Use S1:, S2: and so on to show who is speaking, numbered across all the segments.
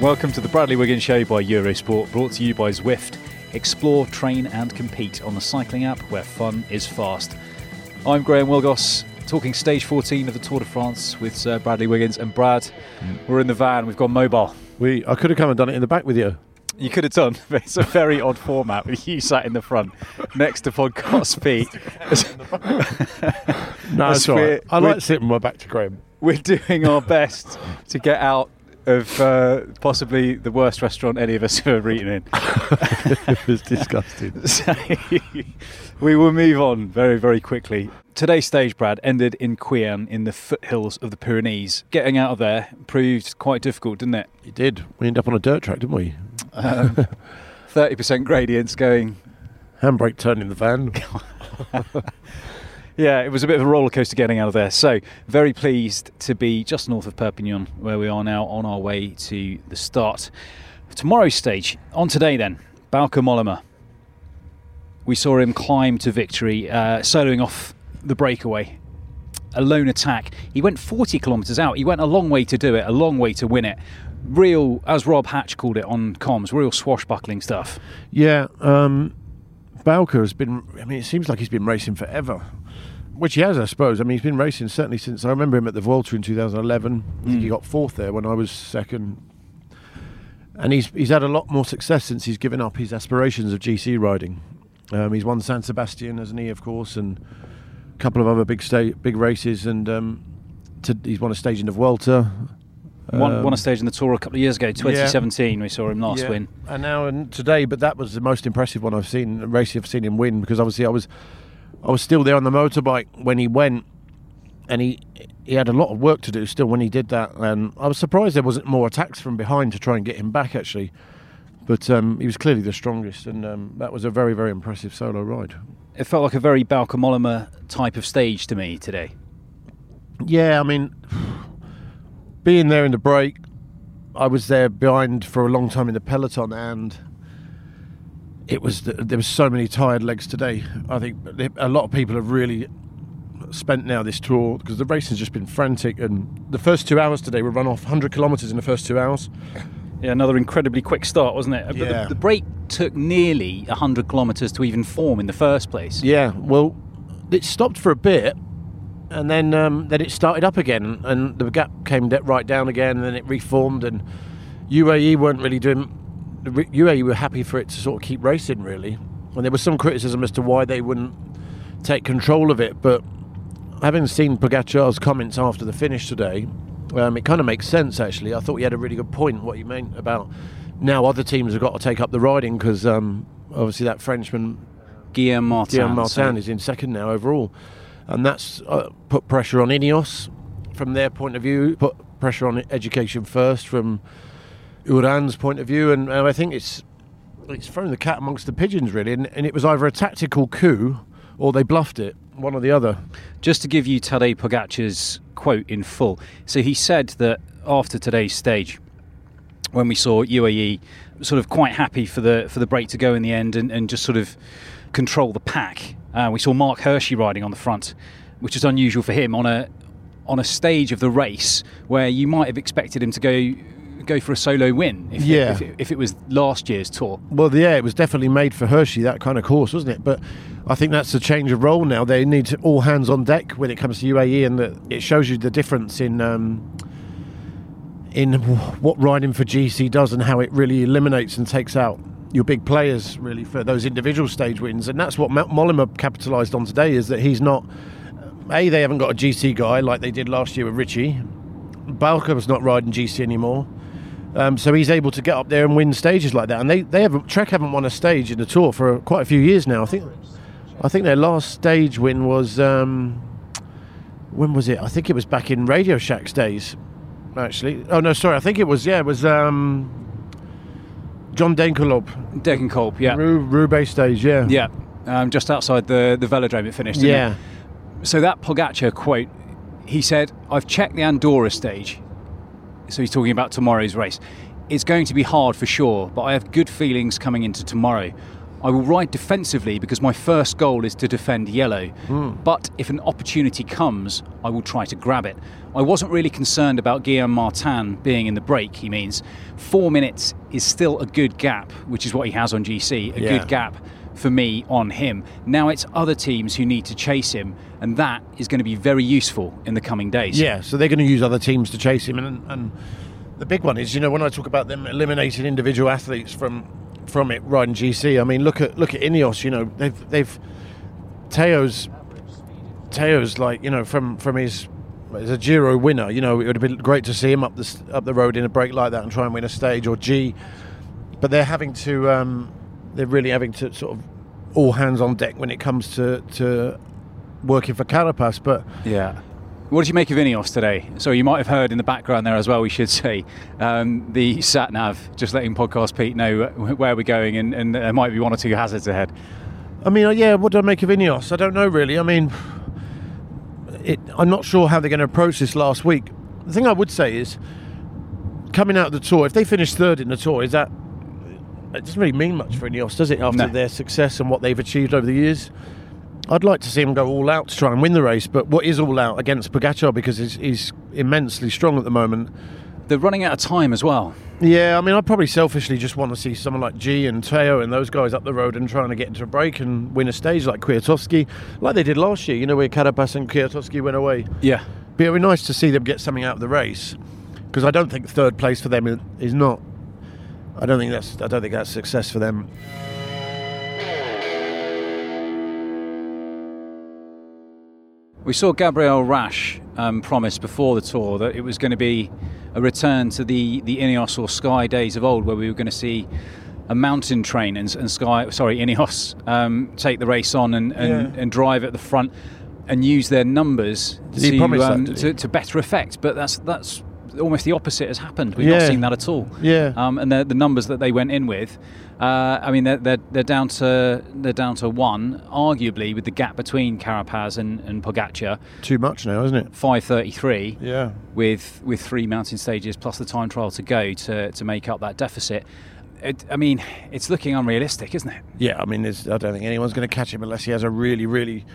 S1: Welcome to the Bradley Wiggins Show by Eurosport, brought to you by Zwift. Explore, train, and compete on the cycling app where fun is fast. I'm Graham Willgoss, talking stage 14 of the Tour de France with Sir Bradley Wiggins and Brad. Mm. We're in the van, we've gone mobile.
S2: We, I could have come and done it in the back with you.
S1: You could have done, but it's a very odd format with you sat in the front next to podcast Pete.
S2: No, it's all right.
S1: we're-
S2: I like sitting my back to Graham.
S1: We're doing our best to get out of uh, possibly the worst restaurant any of us have ever eaten in.
S2: it was disgusting.
S1: So we will move on very, very quickly. Today's stage, Brad, ended in Quillan in the foothills of the Pyrenees. Getting out of there proved quite difficult, didn't it?
S2: It did. We ended up on a dirt track, didn't we?
S1: Um, 30% gradients going.
S2: Handbrake turning the van.
S1: Yeah, it was a bit of a roller coaster getting out of there. So, very pleased to be just north of Perpignan, where we are now on our way to the start. Tomorrow's stage, on today then, Bauke Mollema. We saw him climb to victory, uh, soloing off the breakaway. A lone attack. He went 40 kilometres out. He went a long way to do it, a long way to win it. Real, as Rob Hatch called it on comms, real swashbuckling stuff.
S2: Yeah, um, Bauke has been. I mean, it seems like he's been racing forever, which he has, I suppose. I mean, he's been racing certainly since I remember him at the Vuelta in 2011. I think he got fourth there when I was second, and he's he's had a lot more success since he's given up his aspirations of GC riding. Um, he's won San Sebastian, hasn't he? Of course, and a couple of other big sta- big races, and um, to, he's won a stage in the Vuelta.
S1: Won,
S2: Um,
S1: won a stage in the Tour a couple of years ago, 2017. We saw him last
S2: Yeah.
S1: win.
S2: And now and today, but that was the most impressive one I've seen race I've seen him win because obviously I was I was still there on the motorbike when he went, and he he had a lot of work to do still when he did that, and I was surprised there wasn't more attacks from behind to try and get him back actually. But um, he was clearly the strongest, and um, that was a very very impressive solo ride.
S1: It felt like a very Bauke Mollema type of stage to me today.
S2: Yeah, I mean, being there in the break, I was there behind for a long time in the peloton, and it was there was so many tired legs today. I think a lot of people have really spent now this tour because the race has just been frantic, and the first two hours today were run off 100 kilometres in the first two hours.
S1: Yeah, another incredibly quick start, wasn't it?
S2: Yeah.
S1: the, the break took nearly 100 kilometres to even form in the first place.
S2: Yeah, well, it stopped for a bit, and then um, then it started up again, and the gap came right down again, and then it reformed, and UAE weren't really doing. The UAE were happy for it to sort of keep racing, really, and there was some criticism as to why they wouldn't take control of it, but having seen Pogacar's comments after the finish today, um, it kind of makes sense actually. I thought he had a really good point. What he meant about now other teams have got to take up the riding because um, obviously that Frenchman
S1: Guillaume Martin.
S2: Guillaume Martin is in second now overall, and that's uh, put pressure on Ineos from their point of view. Put pressure on Education First from Uran's point of view, and uh, I think it's it's thrown the cat amongst the pigeons really. And, and it was either a tactical coup or they bluffed it, one or the other.
S1: Just to give you Tadej Pogacar's quote in full. So he said that after today's stage, when we saw UAE sort of quite happy for the for the break to go in the end and, and just sort of control the pack. Uh, we saw Marc Hirschi riding on the front, which is unusual for him on a on a stage of the race where you might have expected him to go go for a solo win. If,
S2: Yeah.
S1: if, it, if it was last year's tour.
S2: Well, yeah, it was definitely made for Hirschi that kind of course, wasn't it? But I think that's a change of role now. They need to, all hands on deck when it comes to UAE, and that it shows you the difference in um, in what riding for GC does and how it really eliminates and takes out your big players really for those individual stage wins. And that's what Mo- Mollema capitalised on today is that he's not. A, they haven't got a GC guy like they did last year with Richie. Balco's not riding GC anymore. Um, so he's able to get up there and win stages like that. And they, they have Trek haven't won a stage in the tour for quite a few years now. I think I think their last stage win was um, when was it? I think it was back in Radio Shack's days. Actually, oh no, sorry. I think it was yeah, it was um, John Denkelob,
S1: Degenkolb, yeah.
S2: Ru- Roubaix stage. Yeah,
S1: Yeah. Um, just outside the, the velodrome it finished.
S2: yeah.
S1: it? So that Pogacar quote, he said, I've checked the Andorra stage. So he's talking about tomorrow's race. It's going to be hard for sure, but I have good feelings coming into tomorrow. I will ride defensively because my first goal is to defend yellow. Hmm. But if an opportunity comes, I will try to grab it. I wasn't really concerned about Guillaume Martin being in the break, he means. Four minutes is still a good gap, which is what he has on GC, a
S2: Yeah.
S1: good gap for me on him. Now it's other teams who need to chase him, and that is going to be very useful in the coming days.
S2: Yeah, so they're going to use other teams to chase him, and, and the big one is, you know, when I talk about them eliminating individual athletes from from it riding GC, I mean, look at look at Ineos. You know, they've they've Tao's Tao's like you know from from his as a Giro winner. You know, it would have been great to see him up the up the road in a break like that and try and win a stage or G, but they're having to um, they're really having to sort of all hands on deck when it comes to to working for Carapaz, but.
S1: Yeah. What did you make of Ineos today? So you might have heard in the background there as well. We should say um, the sat nav, just letting podcast Pete know where we're going, and, and there might be one or two hazards ahead.
S2: I mean, uh, yeah, what do I make of Ineos? I don't know really. I mean, it, I'm not sure how they're going to approach this last week. The thing I would say is, coming out of the tour, if they finish third in the tour, is that it doesn't really mean much for Ineos, does it? After
S1: No.
S2: their success and what they've achieved over the years, I'd like to see them go all out to try and win the race. But what is all out against Pogacar because he's, he's immensely strong at the moment.
S1: They're running out of time as well.
S2: Yeah, I mean, I probably selfishly just want to see someone like G and Tao and those guys up the road and trying to get into a break and win a stage like Kwiatkowski, like they did last year. You know, where Carapaz and Kwiatkowski went away.
S1: Yeah.
S2: But it would be nice to see them get something out of the race because I don't think third place for them is not. I don't think that's. I don't think that's success for them.
S1: We saw Gabriel Rasch um, promise before the tour that it was going to be a return to the, the Ineos or Sky days of old, where we were going to see a mountain train and, and Sky, sorry, Ineos um, take the race on and, and,
S2: Yeah.
S1: and drive at the front and use their numbers to,
S2: that,
S1: um,
S2: he?
S1: to, to better effect. But that's that's almost the opposite has happened. We've not
S2: Yeah.
S1: seen that at all.
S2: Yeah.
S1: Um, and the, the numbers that they went in with, uh, I mean, they're, they're, they're down to they're down to one, arguably with the gap between Carapaz and, and Pogacar,
S2: Too much now, isn't it?
S1: five thirty three,
S2: Yeah.
S1: with with three mountain stages plus the time trial to go to to make up that deficit. It, I mean, it's looking unrealistic, isn't it?
S2: Yeah, I mean, I don't think anyone's going to catch him unless he has a really, really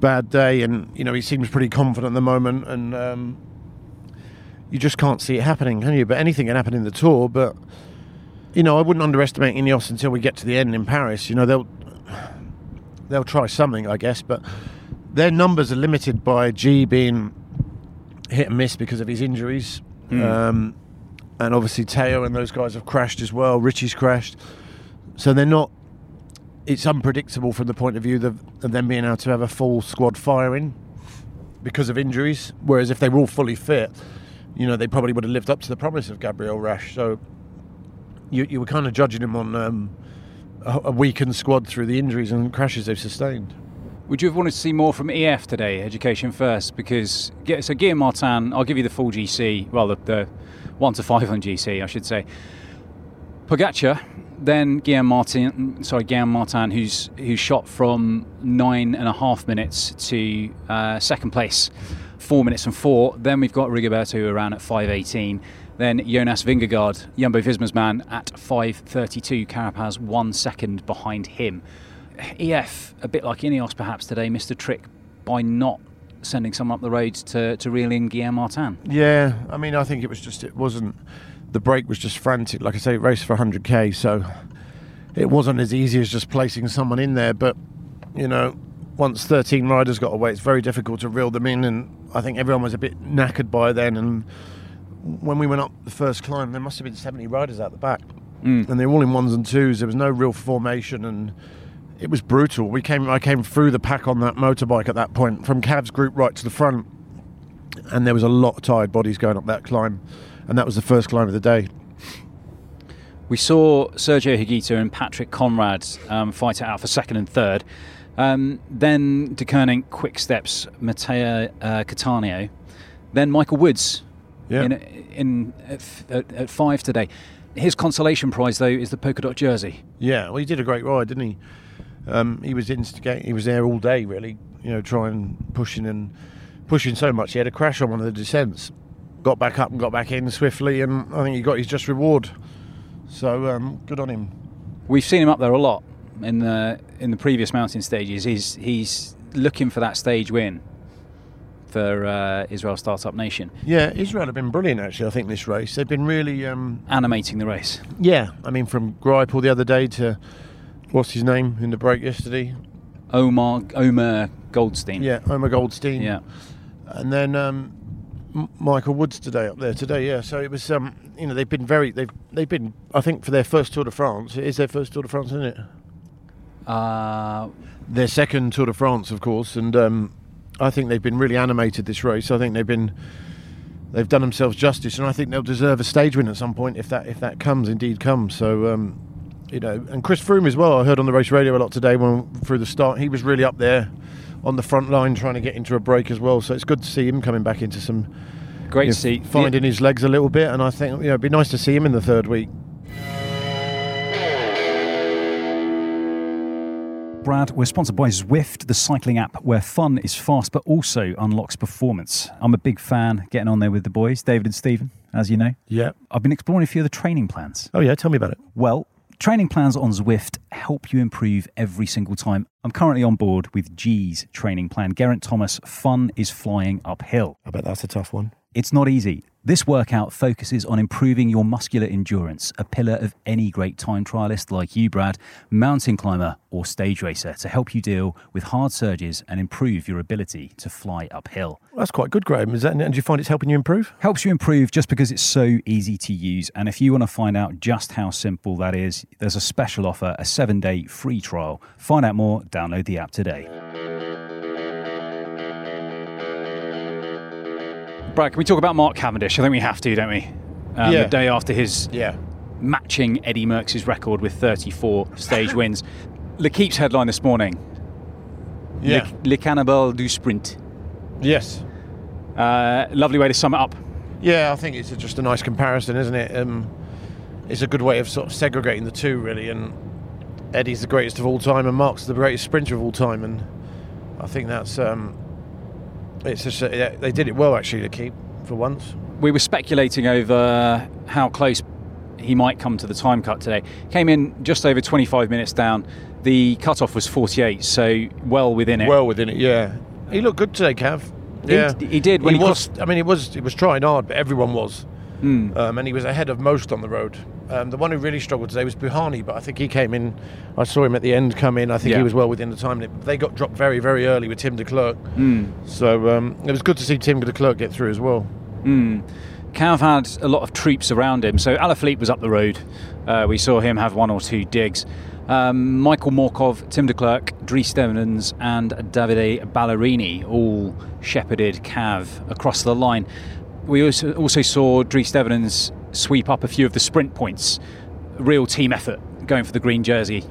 S2: bad day. And you know, he seems pretty confident at the moment, and um, you just can't see it happening, can you? But anything can happen in the tour. But you know, I wouldn't underestimate Ineos until we get to the end in Paris. You know, they'll they'll try something, I guess, but their numbers are limited by G being hit and miss because of his injuries. Um, and obviously Tao and those guys have crashed as well. Richie's crashed, so they're not. It's unpredictable from the point of view of, of them being able to have a full squad firing because of injuries. Whereas if they were all fully fit, you know, they probably would have lived up to the promise of Gabriel Rasch. So you you were kind of judging him on um, a, a weakened squad through the injuries and crashes they've sustained.
S1: Would you have wanted to see more from EF today, Education First? Because so Guillaume Martin, I'll give you the full GC, well, the, the one to five on GC, I should say. Pogacar, then Guillaume Martin, sorry, Guillaume Martin, who's who's shot from nine and a half minutes to uh, second place, four minutes and four. Then we've got Rigoberto Uran at five eighteen. Then Jonas Vingegaard, Jumbo Visma's man, at 5.32. Carapaz one second behind him. EF, a bit like Ineos perhaps today, missed a trick by not sending someone up the road to, to reel in Guillaume Martin.
S2: Yeah, I mean, I think it was just it wasn't the break was just frantic. Like I say, it raced for 100k, so it wasn't as easy as just placing someone in there. But you know, once 13 riders got away, it's very difficult to reel them in, and I think everyone was a bit knackered by then. And when we went up the first climb, there must have been 70 riders out the back,
S1: Mm.
S2: and they were all in ones and twos. There was no real formation, and it was brutal. We came, I came through the pack on that motorbike at that point, from Cav's group right to the front, and there was a lot of tired bodies going up that climb, and that was the first climb of the day.
S1: We saw Sergio Higuita and Patrick Konrad um, fight it out for second and third. Um, then De Koning, Quick Steps, Matteo uh, Cattaneo. Then Michael Woods
S2: Yeah.
S1: in, in at, at, at five today. His consolation prize, though, is the polka dot jersey.
S2: Yeah, well, he did a great ride, didn't he? Um, he was instigate. He was there all day, really. You know, trying, pushing, and pushing so much. He had a crash on one of the descents. Got back up and got back in swiftly, and I think he got his just reward. So um, good on him.
S1: We've seen him up there a lot in the in the previous mountain stages. He's he's looking for that stage win for uh, Israel Startup Nation,
S2: Yeah, Israel have been brilliant actually. I think this race they've been really. Um,
S1: animating the race.
S2: yeah, I mean from Greipel the other day to what's his name in the break yesterday.
S1: Omar Omer Goldstein.
S2: Yeah, Omar Goldstein.
S1: yeah.
S2: and then um, Michael Woods today up there today. Yeah, so it was um, you know they've been very they've they've been I think for their first Tour de France. It is their first Tour de France, isn't it?
S1: Uh,
S2: Their second Tour de France, of course, and um, I think they've been really animated this race. I think they've been they've done themselves justice, and I think they'll deserve a stage win at some point if that if that comes indeed comes. So. Um, you know, and Chris Froome as well. I heard on the race radio a lot today when through the start. He was really up there on the front line trying to get into a break as well. So it's good to see him coming back into some
S1: great
S2: you know,
S1: see.
S2: finding his legs a little bit, and I think you know it'd be nice to see him in the third week.
S3: Brad, we're sponsored by Zwift, the cycling app where fun is fast but also unlocks performance. I'm a big fan getting on there with the boys, David and Stephen, as you know.
S2: Yeah.
S3: I've been exploring a few of the training plans.
S2: Oh yeah. Tell me about it.
S3: Well, training plans on Zwift help you improve every single time. I'm currently on board with G's training plan. Geraint Thomas, fun is flying uphill.
S2: I bet that's a tough one.
S3: It's not easy. This workout focuses on improving your muscular endurance, a pillar of any great time trialist like you, Brad, mountain climber, or stage racer, to help you deal with hard surges and improve your ability to fly uphill.
S2: That's quite good, Graham. Is that? And do you find it's helping you improve?
S3: Helps you improve just because it's so easy to use. And if you want to find out just how simple that is, there's a special offer, a seven day free trial. Find out more, download the app today.
S1: Brad, can we talk about Mark Cavendish? I think we have to, don't we? Um,
S2: Yeah.
S1: The day after his
S2: Yeah.
S1: matching Eddie Merckx's record with 34 stage wins. L'Equipe's headline this morning:
S2: Yeah.
S1: Le, Le Cannibal du Sprint.
S2: Yes.
S1: Uh, lovely way to sum it up.
S2: Yeah, I think it's just a nice comparison, isn't it? Um, it's a good way of sort of segregating the two, really. And Eddie's the greatest of all time, and Mark's the greatest sprinter of all time. And I think that's um, it's just uh, they did it well actually to keep for once.
S1: We were speculating over how close he might come to the time cut today. Came in just over 25 minutes down. The cutoff was 48, so well within it.
S2: Well within it, yeah. He looked good today, Cav.
S1: He-
S2: Yeah,
S1: he did when he
S2: was. I mean, it was. It was trying hard, but everyone was.
S1: Mm.
S2: um, and he was ahead of most on the road. Um, the one who really struggled today was Bouhanni, but I think he came in. I saw him at the end come in. I think
S1: Yeah.
S2: he was well within the time limit. They got dropped very, very early with Tim Declercq,
S1: Mm.
S2: so um, it was good to see Tim Declercq get through as well.
S1: Mm. Cav had a lot of troops around him. So Alaphilippe was up the road. Uh, we saw him have one or two digs. Um, Michael Morkov, Tim Declercq, Dries Devenyns, and Davide Ballerini all shepherded Cav across the line. We also, also saw Dries Devenyns sweep up a few of the sprint points. Real team effort going for the green jersey.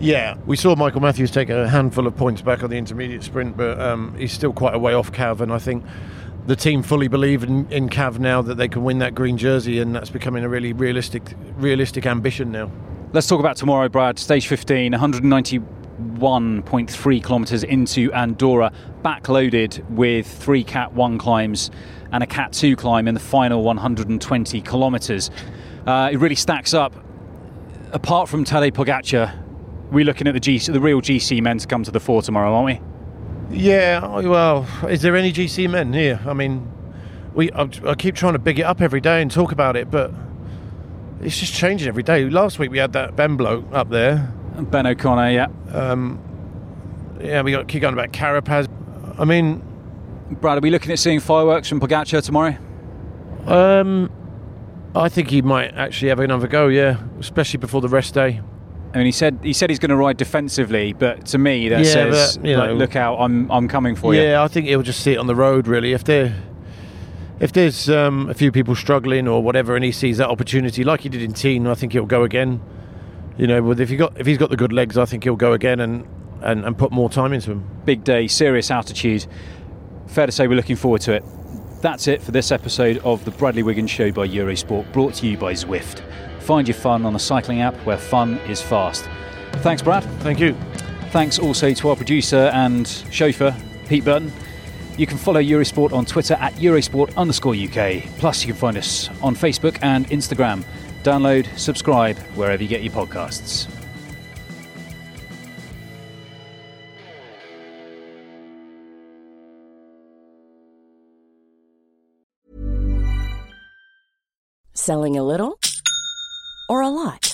S2: Yeah, we saw Michael Matthews take a handful of points back on the intermediate sprint, but um, he's still quite a way off Cav, and I think the team fully believe in, in Cav now that they can win that green jersey, and that's becoming a really realistic, realistic ambition now.
S1: Let's talk about tomorrow, Brad. Stage 15, 191.3 kilometres into Andorra, backloaded with three Cat 1 climbs and a Cat 2 climb in the final 120 kilometres. Uh, it really stacks up. Apart from Tadej Pogacar, we're looking at the GC, the real GC men to come to the fore tomorrow, aren't we?
S2: Yeah, well, is there any GC men here? I mean, we I, I keep trying to big it up every day and talk about it, but it's just changing every day. Last week we had that Ben bloke up there.
S1: Ben O'Connor, yeah.
S2: Yeah, we got keep going about Carapaz. I mean,
S1: Brad, are we looking at seeing fireworks from Pogacar tomorrow?
S2: um, I think he might actually have another go. Yeah, especially before the rest day.
S1: I mean, he said he said he's going to ride defensively, but to me that
S2: Yeah,
S1: says,
S2: but,
S1: like,
S2: know-
S1: look out, I'm I'm coming for you.
S2: yeah, I think he'll just see it on the road. Really, if there, if there's um, a few people struggling or whatever, and he sees that opportunity, like he did in Tignes, I think he'll go again. You know, but if he got if he's got the good legs, I think he'll go again and and, and put more time into him.
S1: Big day, serious altitude. Fair to say we're looking forward to it. That's it for this episode of the Bradley Wiggins Show by Eurosport, brought to you by Zwift. Find your fun on the cycling app where fun is fast. Thanks, Brad.
S2: Thank you.
S1: Thanks also to our producer and chauffeur, Pete Burton. You can follow Eurosport on Twitter at Eurosport underscore UK. Plus, you can find us on Facebook and Instagram. Download, subscribe wherever you get your podcasts.
S4: Selling a little or a lot?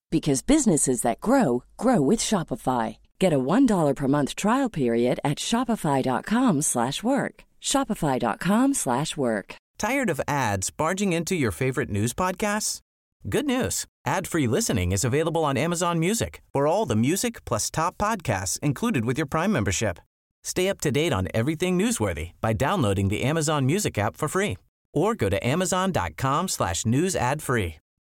S4: because businesses that grow grow with Shopify. Get a $1 per month trial period at shopify.com/work. shopify.com/work.
S5: Tired of ads barging into your favorite news podcasts? Good news. Ad-free listening is available on Amazon Music. For all the music plus top podcasts included with your Prime membership. Stay up to date on everything newsworthy by downloading the Amazon Music app for free or go to amazon.com slash news ad free.